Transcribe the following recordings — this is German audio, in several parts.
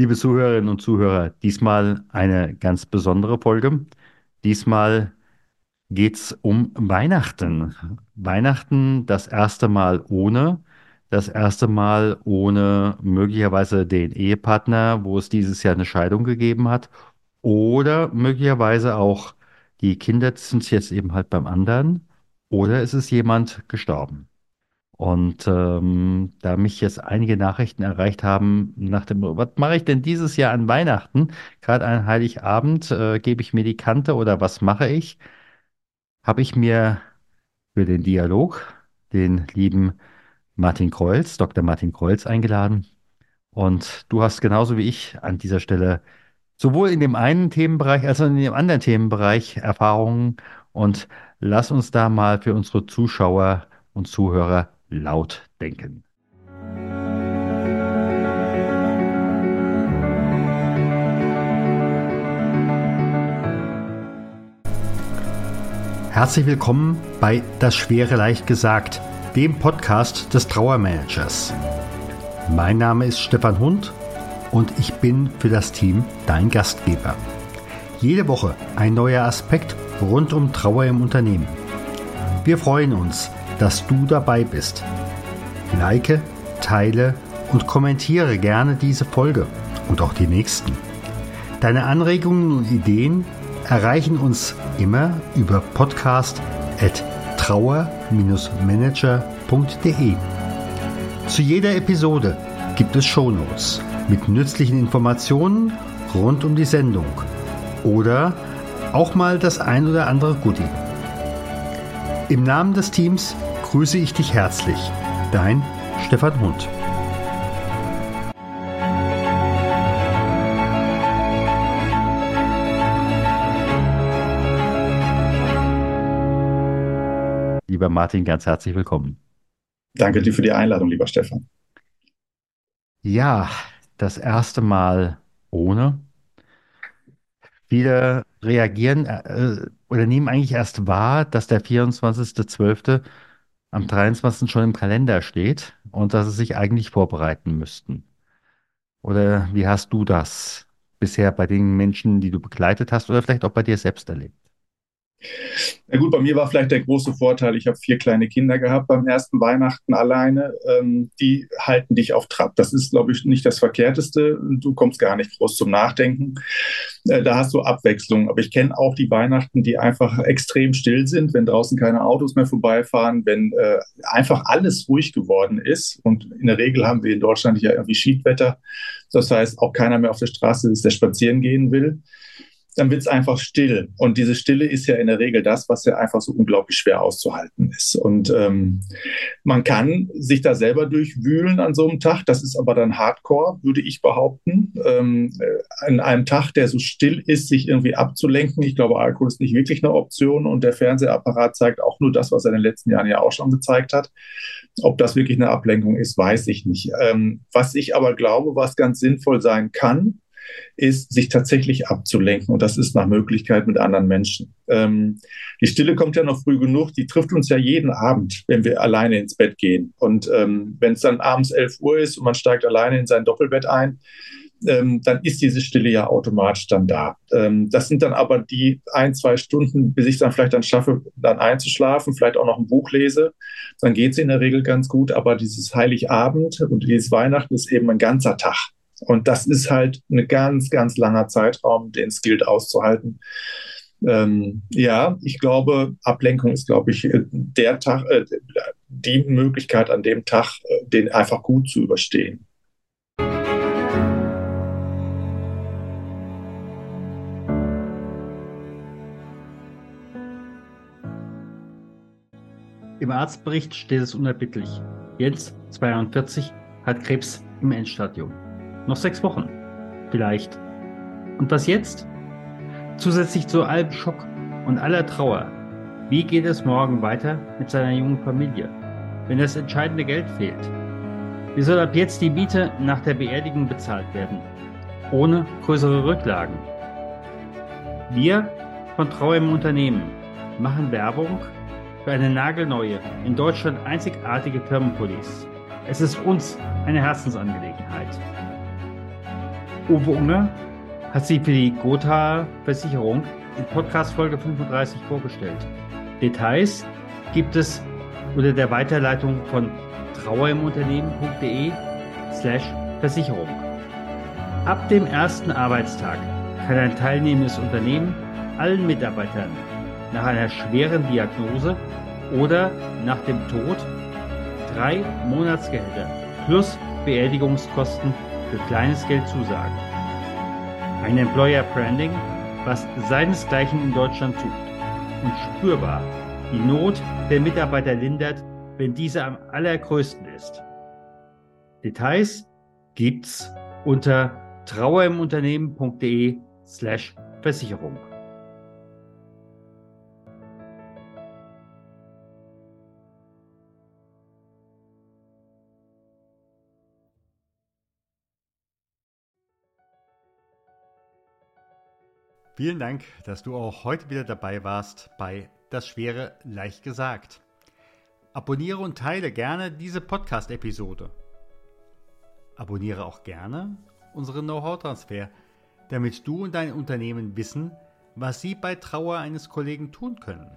Liebe Zuhörerinnen und Zuhörer, diesmal eine ganz besondere Folge. Diesmal geht es um Weihnachten. Weihnachten das erste Mal ohne, das erste Mal ohne möglicherweise den Ehepartner, wo es dieses Jahr eine Scheidung gegeben hat, oder möglicherweise auch die Kinder sind jetzt eben halt beim anderen, oder es ist jemand gestorben. Und ähm, da mich jetzt einige Nachrichten erreicht haben nach dem, was mache ich denn dieses Jahr an Weihnachten? Gerade an Heiligabend, äh, gebe ich mir die Kante oder was mache ich? Habe ich mir für den Dialog den lieben Martin Kreuz, Dr. Martin Kreuz eingeladen. Und du hast genauso wie ich an dieser Stelle sowohl in dem einen Themenbereich als auch in dem anderen Themenbereich Erfahrungen. Und lass uns da mal für unsere Zuschauer und Zuhörer laut denken. Herzlich willkommen bei Das Schwere leicht gesagt, dem Podcast des Trauermanagers. Mein Name ist Stefan Hund und ich bin für das Team dein Gastgeber. Jede Woche ein neuer Aspekt rund um Trauer im Unternehmen. Wir freuen uns, dass du dabei bist. Like, teile und kommentiere gerne diese Folge und auch die nächsten. Deine Anregungen und Ideen erreichen uns immer über podcast.trauer-manager.de. Zu jeder Episode gibt es Shownotes mit nützlichen Informationen rund um die Sendung oder auch mal das ein oder andere Goodie. Im Namen des Teams grüße ich dich herzlich. Dein Stefan Hund. Lieber Martin, ganz herzlich willkommen. Danke dir für die Einladung, lieber Stefan. Ja, das erste Mal ohne. Viele reagieren äh, oder nehmen eigentlich erst wahr, dass der 24.12 am 23. schon im Kalender steht und dass sie sich eigentlich vorbereiten müssten. Oder wie hast du das bisher bei den Menschen, die du begleitet hast oder vielleicht auch bei dir selbst erlebt? Na gut, bei mir war vielleicht der große Vorteil, ich habe vier kleine Kinder gehabt beim ersten Weihnachten alleine. Ähm, die halten dich auf Trab. Das ist, glaube ich, nicht das Verkehrteste. Du kommst gar nicht groß zum Nachdenken. Äh, da hast du Abwechslung. Aber ich kenne auch die Weihnachten, die einfach extrem still sind, wenn draußen keine Autos mehr vorbeifahren, wenn äh, einfach alles ruhig geworden ist. Und in der Regel haben wir in Deutschland ja irgendwie Schiedwetter. Das heißt, auch keiner mehr auf der Straße ist, der spazieren gehen will dann wird es einfach still. Und diese Stille ist ja in der Regel das, was ja einfach so unglaublich schwer auszuhalten ist. Und ähm, man kann sich da selber durchwühlen an so einem Tag. Das ist aber dann Hardcore, würde ich behaupten. Ähm, äh, an einem Tag, der so still ist, sich irgendwie abzulenken. Ich glaube, Alkohol ist nicht wirklich eine Option. Und der Fernsehapparat zeigt auch nur das, was er in den letzten Jahren ja auch schon gezeigt hat. Ob das wirklich eine Ablenkung ist, weiß ich nicht. Ähm, was ich aber glaube, was ganz sinnvoll sein kann, ist, sich tatsächlich abzulenken. Und das ist nach Möglichkeit mit anderen Menschen. Ähm, die Stille kommt ja noch früh genug. Die trifft uns ja jeden Abend, wenn wir alleine ins Bett gehen. Und ähm, wenn es dann abends 11 Uhr ist und man steigt alleine in sein Doppelbett ein, ähm, dann ist diese Stille ja automatisch dann da. Ähm, das sind dann aber die ein, zwei Stunden, bis ich dann vielleicht dann schaffe, dann einzuschlafen, vielleicht auch noch ein Buch lese. Dann geht es in der Regel ganz gut. Aber dieses Heiligabend und dieses Weihnachten ist eben ein ganzer Tag. Und das ist halt ein ganz, ganz langer Zeitraum, den es gilt auszuhalten. Ähm, ja, ich glaube, Ablenkung ist, glaube ich, der Tag, äh, die Möglichkeit an dem Tag, äh, den einfach gut zu überstehen. Im Arztbericht steht es unerbittlich. Jens, 42, hat Krebs im Endstadium. Noch sechs Wochen. Vielleicht. Und was jetzt? Zusätzlich zu allem Schock und aller Trauer. Wie geht es morgen weiter mit seiner jungen Familie, wenn das entscheidende Geld fehlt? Wie soll ab jetzt die Miete nach der Beerdigung bezahlt werden? Ohne größere Rücklagen. Wir von Trauer im Unternehmen machen Werbung für eine nagelneue, in Deutschland einzigartige Firmenpolice. Es ist uns eine Herzensangelegenheit. Uwe Unger hat sie für die Gotha Versicherung in Podcast Folge 35 vorgestellt. Details gibt es unter der Weiterleitung von trauerimunternehmen.de slash Versicherung. Ab dem ersten Arbeitstag kann ein teilnehmendes Unternehmen allen Mitarbeitern nach einer schweren Diagnose oder nach dem Tod drei Monatsgehälter plus Beerdigungskosten für kleines Geld zusagen. Ein Employer Branding, was seinesgleichen in Deutschland sucht und spürbar die Not der Mitarbeiter lindert, wenn diese am allergrößten ist. Details gibt's unter trauerimunternehmen.de slash Versicherung. Vielen Dank, dass du auch heute wieder dabei warst bei Das Schwere leicht gesagt. Abonniere und teile gerne diese Podcast-Episode. Abonniere auch gerne unseren Know-how-Transfer, damit du und dein Unternehmen wissen, was sie bei Trauer eines Kollegen tun können.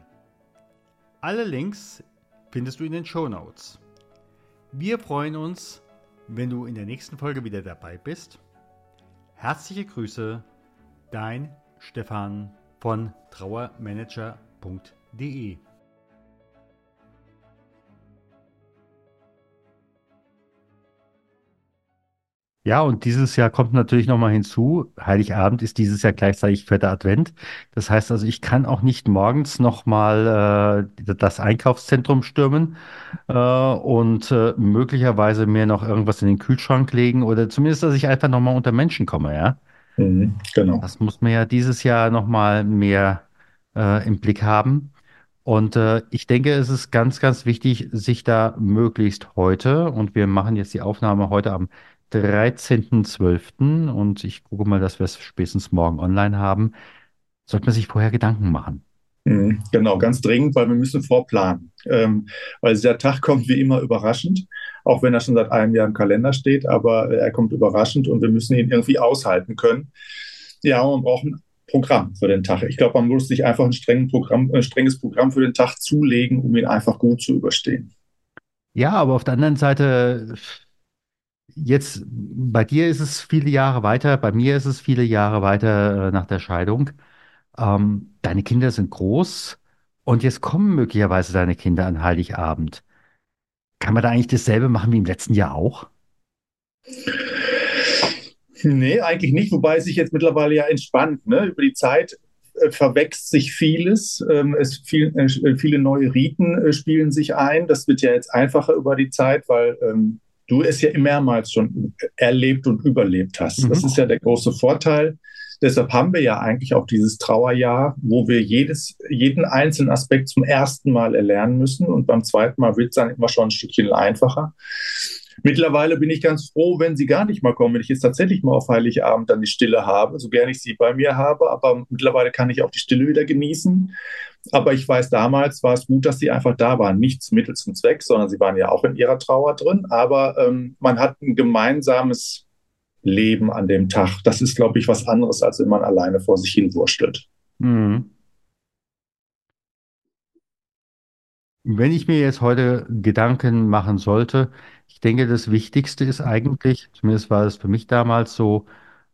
Alle Links findest du in den Show Notes. Wir freuen uns, wenn du in der nächsten Folge wieder dabei bist. Herzliche Grüße, dein Stefan von trauermanager.de. Ja, und dieses Jahr kommt natürlich nochmal hinzu, Heiligabend ist dieses Jahr gleichzeitig vierter Advent. Das heißt also, ich kann auch nicht morgens nochmal äh, das Einkaufszentrum stürmen äh, und äh, möglicherweise mir noch irgendwas in den Kühlschrank legen oder zumindest, dass ich einfach nochmal unter Menschen komme, ja. Mhm, genau. Das muss man ja dieses Jahr nochmal mehr äh, im Blick haben. Und äh, ich denke, es ist ganz, ganz wichtig, sich da möglichst heute, und wir machen jetzt die Aufnahme heute am 13.12. und ich gucke mal, dass wir es spätestens morgen online haben, sollte man sich vorher Gedanken machen. Mhm, genau, ganz dringend, weil wir müssen vorplanen. Ähm, weil der Tag kommt wie immer überraschend, auch wenn er schon seit einem Jahr im Kalender steht, aber er kommt überraschend und wir müssen ihn irgendwie aushalten können. Ja, man braucht ein Programm für den Tag. Ich glaube, man muss sich einfach ein, Programm, ein strenges Programm für den Tag zulegen, um ihn einfach gut zu überstehen. Ja, aber auf der anderen Seite, jetzt bei dir ist es viele Jahre weiter, bei mir ist es viele Jahre weiter äh, nach der Scheidung. Ähm, deine Kinder sind groß und jetzt kommen möglicherweise deine Kinder an Heiligabend. Kann man da eigentlich dasselbe machen wie im letzten Jahr auch? Nee, eigentlich nicht, wobei es sich jetzt mittlerweile ja entspannt. Ne? Über die Zeit äh, verwächst sich vieles. Ähm, es viel, äh, viele neue Riten äh, spielen sich ein. Das wird ja jetzt einfacher über die Zeit, weil ähm, du es ja mehrmals schon erlebt und überlebt hast. Mhm. Das ist ja der große Vorteil. Deshalb haben wir ja eigentlich auch dieses Trauerjahr, wo wir jedes, jeden einzelnen Aspekt zum ersten Mal erlernen müssen. Und beim zweiten Mal wird es dann immer schon ein Stückchen einfacher. Mittlerweile bin ich ganz froh, wenn sie gar nicht mal kommen, wenn ich jetzt tatsächlich mal auf Heiligabend dann die Stille habe, so gern ich sie bei mir habe. Aber mittlerweile kann ich auch die Stille wieder genießen. Aber ich weiß, damals war es gut, dass sie einfach da waren. Nichts Mittel zum Zweck, sondern sie waren ja auch in ihrer Trauer drin. Aber ähm, man hat ein gemeinsames Leben an dem Tag. Das ist, glaube ich, was anderes, als wenn man alleine vor sich hin wurstelt. Mhm. Wenn ich mir jetzt heute Gedanken machen sollte, ich denke, das Wichtigste ist eigentlich, zumindest war es für mich damals so,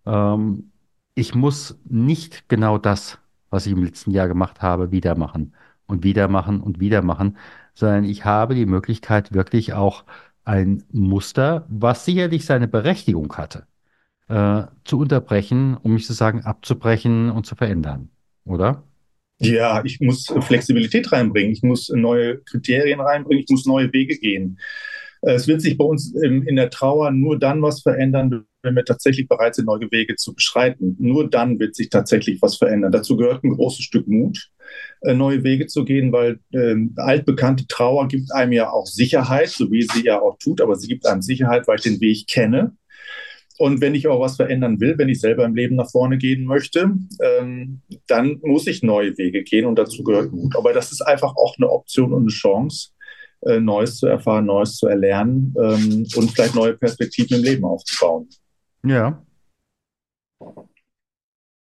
ähm, ich muss nicht genau das, was ich im letzten Jahr gemacht habe, wieder machen und wieder machen und wieder machen, sondern ich habe die Möglichkeit, wirklich auch ein Muster, was sicherlich seine Berechtigung hatte, äh, zu unterbrechen, um mich sozusagen abzubrechen und zu verändern, oder? Ja, ich muss Flexibilität reinbringen, ich muss neue Kriterien reinbringen, ich muss neue Wege gehen. Äh, es wird sich bei uns in der Trauer nur dann was verändern, wenn wir tatsächlich bereit sind, neue Wege zu beschreiten. Nur dann wird sich tatsächlich was verändern. Dazu gehört ein großes Stück Mut, äh, neue Wege zu gehen, weil äh, altbekannte Trauer gibt einem ja auch Sicherheit, so wie sie ja auch tut, aber sie gibt einem Sicherheit, weil ich den Weg kenne. Und wenn ich auch was verändern will, wenn ich selber im Leben nach vorne gehen möchte, ähm, dann muss ich neue Wege gehen und dazu gehört Mut. Aber das ist einfach auch eine Option und eine Chance, äh, Neues zu erfahren, Neues zu erlernen ähm, und vielleicht neue Perspektiven im Leben aufzubauen. Ja.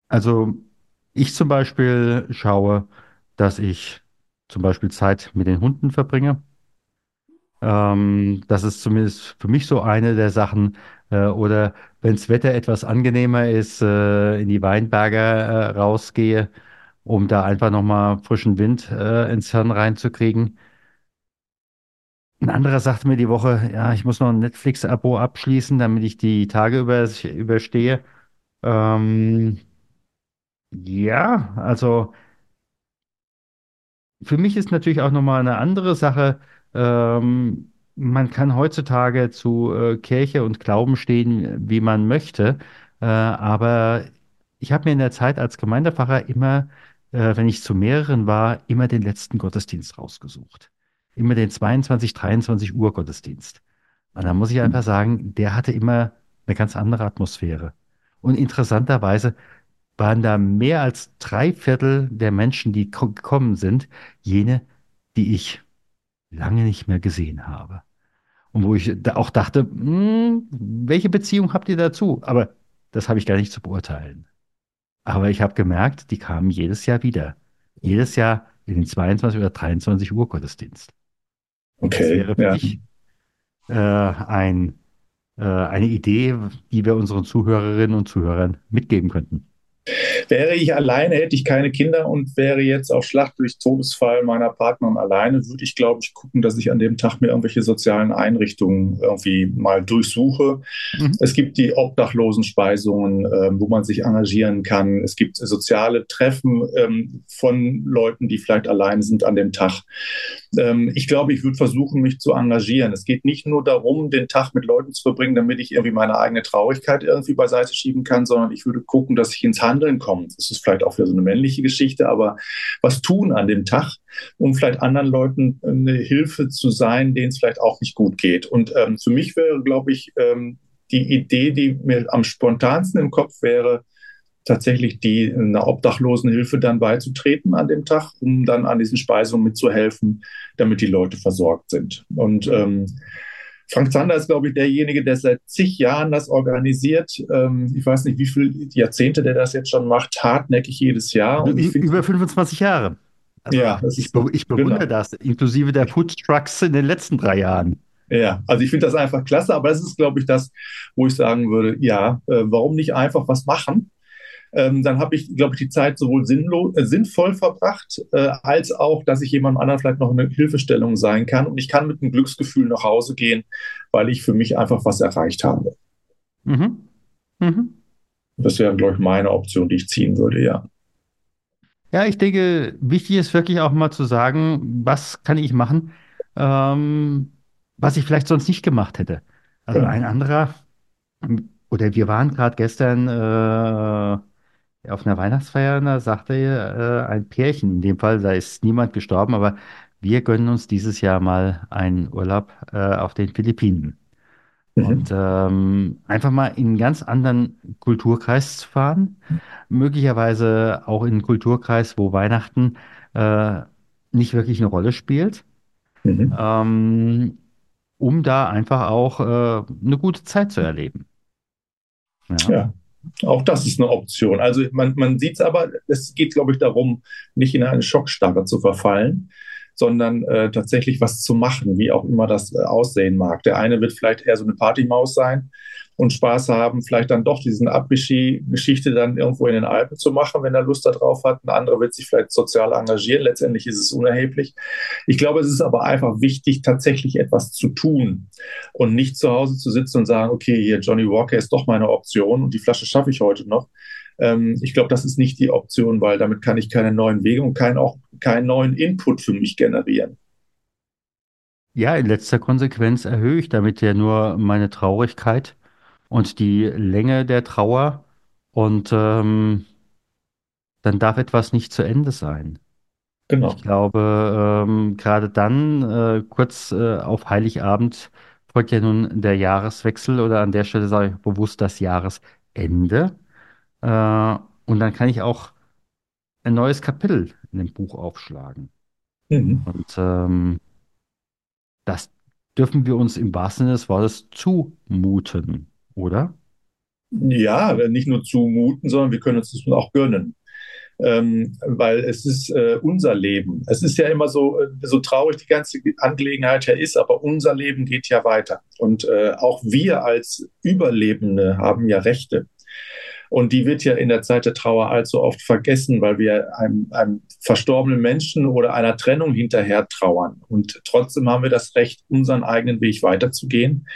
Also ich zum Beispiel schaue, dass ich zum Beispiel Zeit mit den Hunden verbringe. Ähm, das ist zumindest für mich so eine der Sachen. Äh, oder wenn das Wetter etwas angenehmer ist, äh, in die Weinberge äh, rausgehe, um da einfach nochmal frischen Wind äh, ins Hirn reinzukriegen. Ein anderer sagte mir die Woche, ja, ich muss noch ein Netflix-Abo abschließen, damit ich die Tage über, überstehe. Ähm, ja, also. Für mich ist natürlich auch nochmal eine andere Sache. Ähm, man kann heutzutage zu äh, Kirche und Glauben stehen, wie man möchte. Äh, aber ich habe mir in der Zeit als Gemeindepfarrer immer, äh, wenn ich zu mehreren war, immer den letzten Gottesdienst rausgesucht. Immer den 22, 23 Uhr Gottesdienst. Und da muss ich einfach sagen, der hatte immer eine ganz andere Atmosphäre. Und interessanterweise waren da mehr als drei Viertel der Menschen, die ko- gekommen sind, jene, die ich lange nicht mehr gesehen habe. Und wo ich da auch dachte, hm, welche Beziehung habt ihr dazu? Aber das habe ich gar nicht zu beurteilen. Aber ich habe gemerkt, die kamen jedes Jahr wieder. Jedes Jahr in den 22 oder 23 Uhr Gottesdienst. Das Okay, wäre für ja. dich äh, ein, äh, eine Idee, die wir unseren Zuhörerinnen und Zuhörern mitgeben könnten. Wäre ich alleine, hätte ich keine Kinder und wäre jetzt auf Schlacht durch Todesfall meiner Partnerin alleine, würde ich, glaube ich, gucken, dass ich an dem Tag mir irgendwelche sozialen Einrichtungen irgendwie mal durchsuche. Mhm. Es gibt die Obdachlosenspeisungen, ähm, wo man sich engagieren kann. Es gibt soziale Treffen ähm, von Leuten, die vielleicht allein sind an dem Tag. Ähm, ich glaube, ich würde versuchen, mich zu engagieren. Es geht nicht nur darum, den Tag mit Leuten zu verbringen, damit ich irgendwie meine eigene Traurigkeit irgendwie beiseite schieben kann, sondern ich würde gucken, dass ich ins Handeln komme. Das ist vielleicht auch wieder so eine männliche Geschichte, aber was tun an dem Tag, um vielleicht anderen Leuten eine Hilfe zu sein, denen es vielleicht auch nicht gut geht. Und ähm, für mich wäre, glaube ich, ähm, die Idee, die mir am spontansten im Kopf wäre, tatsächlich die einer Obdachlosenhilfe dann beizutreten an dem Tag, um dann an diesen Speisungen mitzuhelfen, damit die Leute versorgt sind. Und ähm, Frank Zander ist, glaube ich, derjenige, der seit zig Jahren das organisiert. Ähm, ich weiß nicht, wie viele Jahrzehnte der das jetzt schon macht, hartnäckig jedes Jahr. Und Über 25 Jahre. Also ja, ich, be ich bewundere genau. das, inklusive der Foodtrucks in den letzten drei Jahren. Ja, also ich finde das einfach klasse, aber das ist, glaube ich, das, wo ich sagen würde, ja, äh, warum nicht einfach was machen? Ähm, dann habe ich, glaube ich, die Zeit sowohl sinnlos, äh, sinnvoll verbracht, äh, als auch, dass ich jemandem anderen vielleicht noch eine Hilfestellung sein kann. Und ich kann mit einem Glücksgefühl nach Hause gehen, weil ich für mich einfach was erreicht habe. Mhm. Mhm. Das wäre, glaube ich, meine Option, die ich ziehen würde, ja. Ja, ich denke, wichtig ist wirklich auch mal zu sagen, was kann ich machen, ähm, was ich vielleicht sonst nicht gemacht hätte. Also Genau. ein anderer, oder wir waren gerade gestern äh, auf einer Weihnachtsfeier, und da sagte äh, ein Pärchen, in dem Fall, da ist niemand gestorben, aber wir gönnen uns dieses Jahr mal einen Urlaub äh, auf den Philippinen. Und Mhm. ähm, einfach mal in einen ganz anderen Kulturkreis zu fahren, möglicherweise auch in einen Kulturkreis, wo Weihnachten äh, nicht wirklich eine Rolle spielt, Mhm. ähm, um da einfach auch äh, eine gute Zeit zu erleben. Ja. Ja, auch das ist eine Option. Also man, man sieht es aber, es geht, glaube ich, darum, nicht in eine Schockstarre zu verfallen, sondern äh, tatsächlich was zu machen, wie auch immer das äh, aussehen mag. Der eine wird vielleicht eher so eine Partymaus sein und Spaß haben, vielleicht dann doch diesen Après-Ski-Geschichte dann irgendwo in den Alpen zu machen, wenn er Lust darauf hat. Ein anderer wird sich vielleicht sozial engagieren. Letztendlich ist es unerheblich. Ich glaube, es ist aber einfach wichtig, tatsächlich etwas zu tun und nicht zu Hause zu sitzen und sagen, okay, hier Johnny Walker ist doch meine Option und die Flasche schaffe ich heute noch. Ähm, ich glaube, das ist nicht die Option, weil damit kann ich keine neuen Wege und kein, auch keinen neuen Input für mich generieren. Ja, in letzter Konsequenz erhöhe ich damit ja nur meine Traurigkeit und die Länge der Trauer und ähm, dann darf etwas nicht zu Ende sein. Ich Genau. glaube, ähm, gerade dann, äh, kurz äh, auf Heiligabend, folgt ja nun der Jahreswechsel oder an der Stelle sage ich bewusst das Jahresende. Äh, und dann kann ich auch ein neues Kapitel in dem Buch aufschlagen. Mhm. Und ähm, das dürfen wir uns im wahrsten Sinne des Wortes zumuten, oder? Ja, nicht nur zumuten, sondern wir können uns das auch gönnen. Ähm, weil es ist äh, unser Leben. Es ist ja immer so, äh, so traurig die ganze Angelegenheit ja ist, aber unser Leben geht ja weiter. Und äh, auch wir als Überlebende haben ja Rechte. Und die wird ja in der Zeit der Trauer allzu oft vergessen, weil wir einem, einem verstorbenen Menschen oder einer Trennung hinterher trauern. Und trotzdem haben wir das Recht, unseren eigenen Weg weiterzugehen.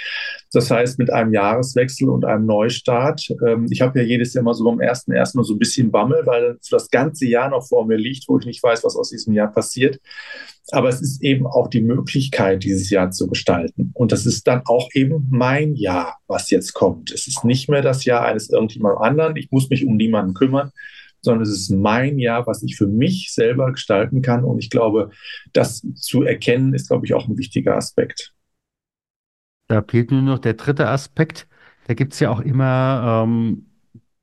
Das heißt, mit einem Jahreswechsel und einem Neustart. Ähm, ich habe ja jedes Jahr mal so am ersten ersten so ein bisschen Bammel, weil das ganze Jahr noch vor mir liegt, wo ich nicht weiß, was aus diesem Jahr passiert. Aber es ist eben auch die Möglichkeit, dieses Jahr zu gestalten. Und das ist dann auch eben mein Jahr, was jetzt kommt. Es ist nicht mehr das Jahr eines irgendjemand anderen. Ich muss mich um niemanden kümmern, sondern es ist mein Jahr, was ich für mich selber gestalten kann. Und ich glaube, das zu erkennen, ist, glaube ich, auch ein wichtiger Aspekt. Da fehlt nur noch der dritte Aspekt. Da gibt es ja auch immer ähm,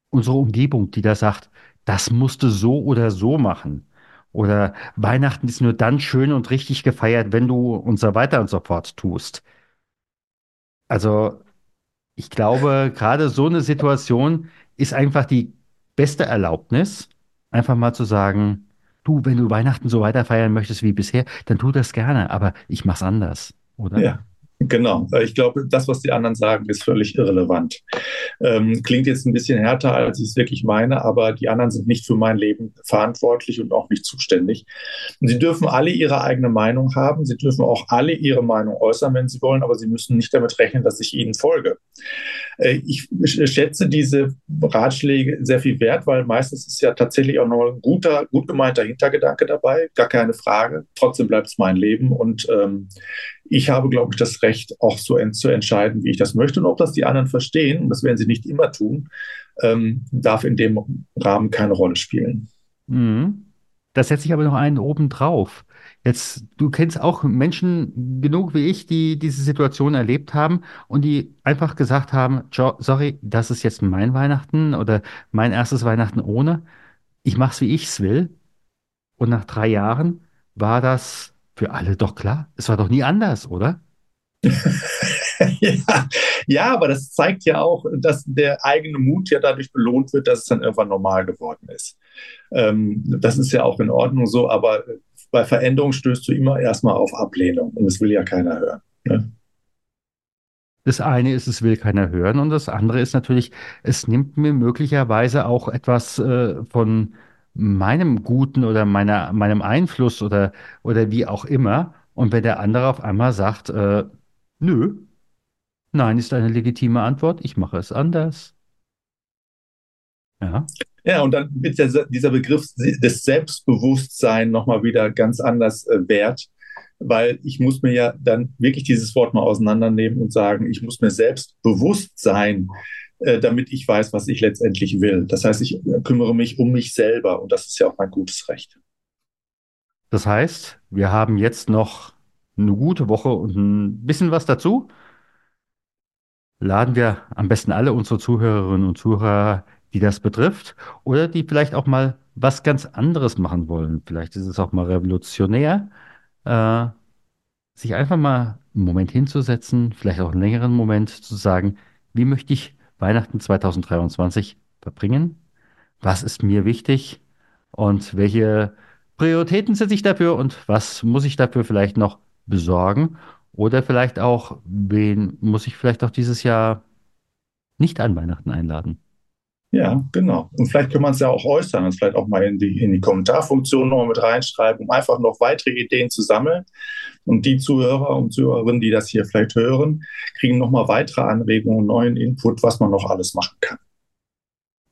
unsere Umgebung, die da sagt, das musst du so oder so machen. Oder Weihnachten ist nur dann schön und richtig gefeiert, wenn du und so weiter und so fort tust. Also ich glaube, gerade so eine Situation ist einfach die beste Erlaubnis, einfach mal zu sagen, du, wenn du Weihnachten so weiter feiern möchtest wie bisher, dann tu das gerne, aber ich mach's anders, oder? Ja. Genau, ich glaube, das, was die anderen sagen, ist völlig irrelevant. Ähm, klingt jetzt ein bisschen härter, als ich es wirklich meine, aber die anderen sind nicht für mein Leben verantwortlich und auch nicht zuständig. Und sie dürfen alle ihre eigene Meinung haben, sie dürfen auch alle ihre Meinung äußern, wenn sie wollen, aber sie müssen nicht damit rechnen, dass ich ihnen folge. Äh, ich schätze diese Ratschläge sehr viel wert, weil meistens ist ja tatsächlich auch noch ein guter, gut gemeinter Hintergedanke dabei, gar keine Frage. Trotzdem bleibt es mein Leben und ähm, ich habe, glaube ich, das Recht, auch so zu entscheiden, wie ich das möchte. Und ob das die anderen verstehen, und das werden sie nicht immer tun, ähm, darf in dem Rahmen keine Rolle spielen. Mhm. Da setze ich aber noch einen oben drauf. Jetzt, du kennst auch Menschen genug wie ich, die diese Situation erlebt haben und die einfach gesagt haben, sorry, das ist jetzt mein Weihnachten oder mein erstes Weihnachten ohne. Ich mach's, wie ich's will. Und nach drei Jahren war das für alle doch klar. Es war doch nie anders, oder? ja, ja, aber das zeigt ja auch, dass der eigene Mut ja dadurch belohnt wird, dass es dann irgendwann normal geworden ist. Ähm, das ist ja auch in Ordnung so, aber bei Veränderung stößt du immer erstmal auf Ablehnung und das will ja keiner hören. Ne? Das eine ist, es will keiner hören und das andere ist natürlich, es nimmt mir möglicherweise auch etwas äh, von meinem Guten oder meiner, meinem Einfluss oder, oder wie auch immer. Und wenn der andere auf einmal sagt, äh, nö, nein ist eine legitime Antwort, ich mache es anders. Ja. Ja, und dann wird der, dieser Begriff des Selbstbewusstseins nochmal wieder ganz anders äh, wert, weil ich muss mir ja dann wirklich dieses Wort mal auseinandernehmen und sagen, ich muss mir selbst bewusst sein, äh, damit ich weiß, was ich letztendlich will. Das heißt, ich kümmere mich um mich selber und das ist ja auch mein gutes Recht. Das heißt, wir haben jetzt noch eine gute Woche und ein bisschen was dazu. Laden wir am besten alle unsere Zuhörerinnen und Zuhörer, die das betrifft, oder die vielleicht auch mal was ganz anderes machen wollen. Vielleicht ist es auch mal revolutionär, äh, sich einfach mal einen Moment hinzusetzen, vielleicht auch einen längeren Moment zu sagen, wie möchte ich Weihnachten 2023 verbringen? Was ist mir wichtig? Und welche Prioritäten setze ich dafür? Und was muss ich dafür vielleicht noch besorgen? Oder vielleicht auch, wen muss ich vielleicht auch dieses Jahr nicht an Weihnachten einladen? Ja, genau. Und vielleicht können wir es ja auch äußern, das vielleicht auch mal in die, in die Kommentarfunktion nochmal mit reinschreiben, um einfach noch weitere Ideen zu sammeln. Und die Zuhörer und Zuhörerinnen, die das hier vielleicht hören, kriegen nochmal weitere Anregungen, neuen Input, was man noch alles machen kann.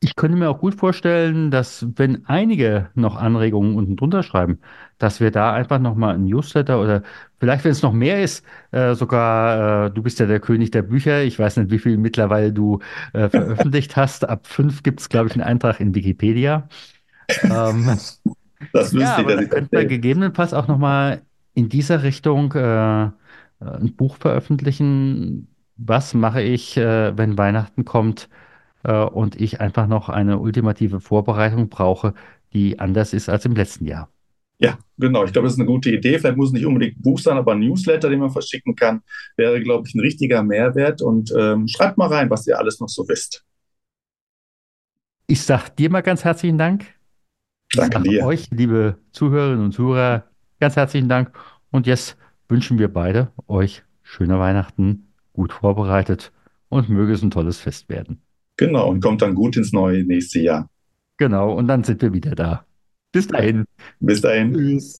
Ich könnte mir auch gut vorstellen, dass wenn einige noch Anregungen unten drunter schreiben, dass wir da einfach nochmal ein Newsletter oder vielleicht, wenn es noch mehr ist, äh, sogar, äh, du bist ja der König der Bücher. Ich weiß nicht, wie viel mittlerweile du äh, veröffentlicht hast. Ab fünf gibt es, glaube ich, einen Eintrag in Wikipedia. Ähm, das wüsste ja, aber ich, könnte man gegebenenfalls auch nochmal in dieser Richtung äh, ein Buch veröffentlichen. Was mache ich, äh, wenn Weihnachten kommt? äh, und ich einfach noch eine ultimative Vorbereitung brauche, die anders ist als im letzten Jahr. Ja, genau. Ich glaube, das ist eine gute Idee. Vielleicht muss es nicht unbedingt ein Buch sein, aber ein Newsletter, den man verschicken kann, wäre, glaube ich, ein richtiger Mehrwert. Und ähm, schreibt mal rein, was ihr alles noch so wisst. Ich sage dir mal ganz herzlichen Dank. Danke dir. euch, liebe Zuhörerinnen und Zuhörer, ganz herzlichen Dank. Und jetzt wünschen wir beide euch schöne Weihnachten, gut vorbereitet und möge es ein tolles Fest werden. Genau, und kommt dann gut ins neue nächste Jahr. Genau, und dann sind wir wieder da. Bis dahin. Bis dahin. Tschüss.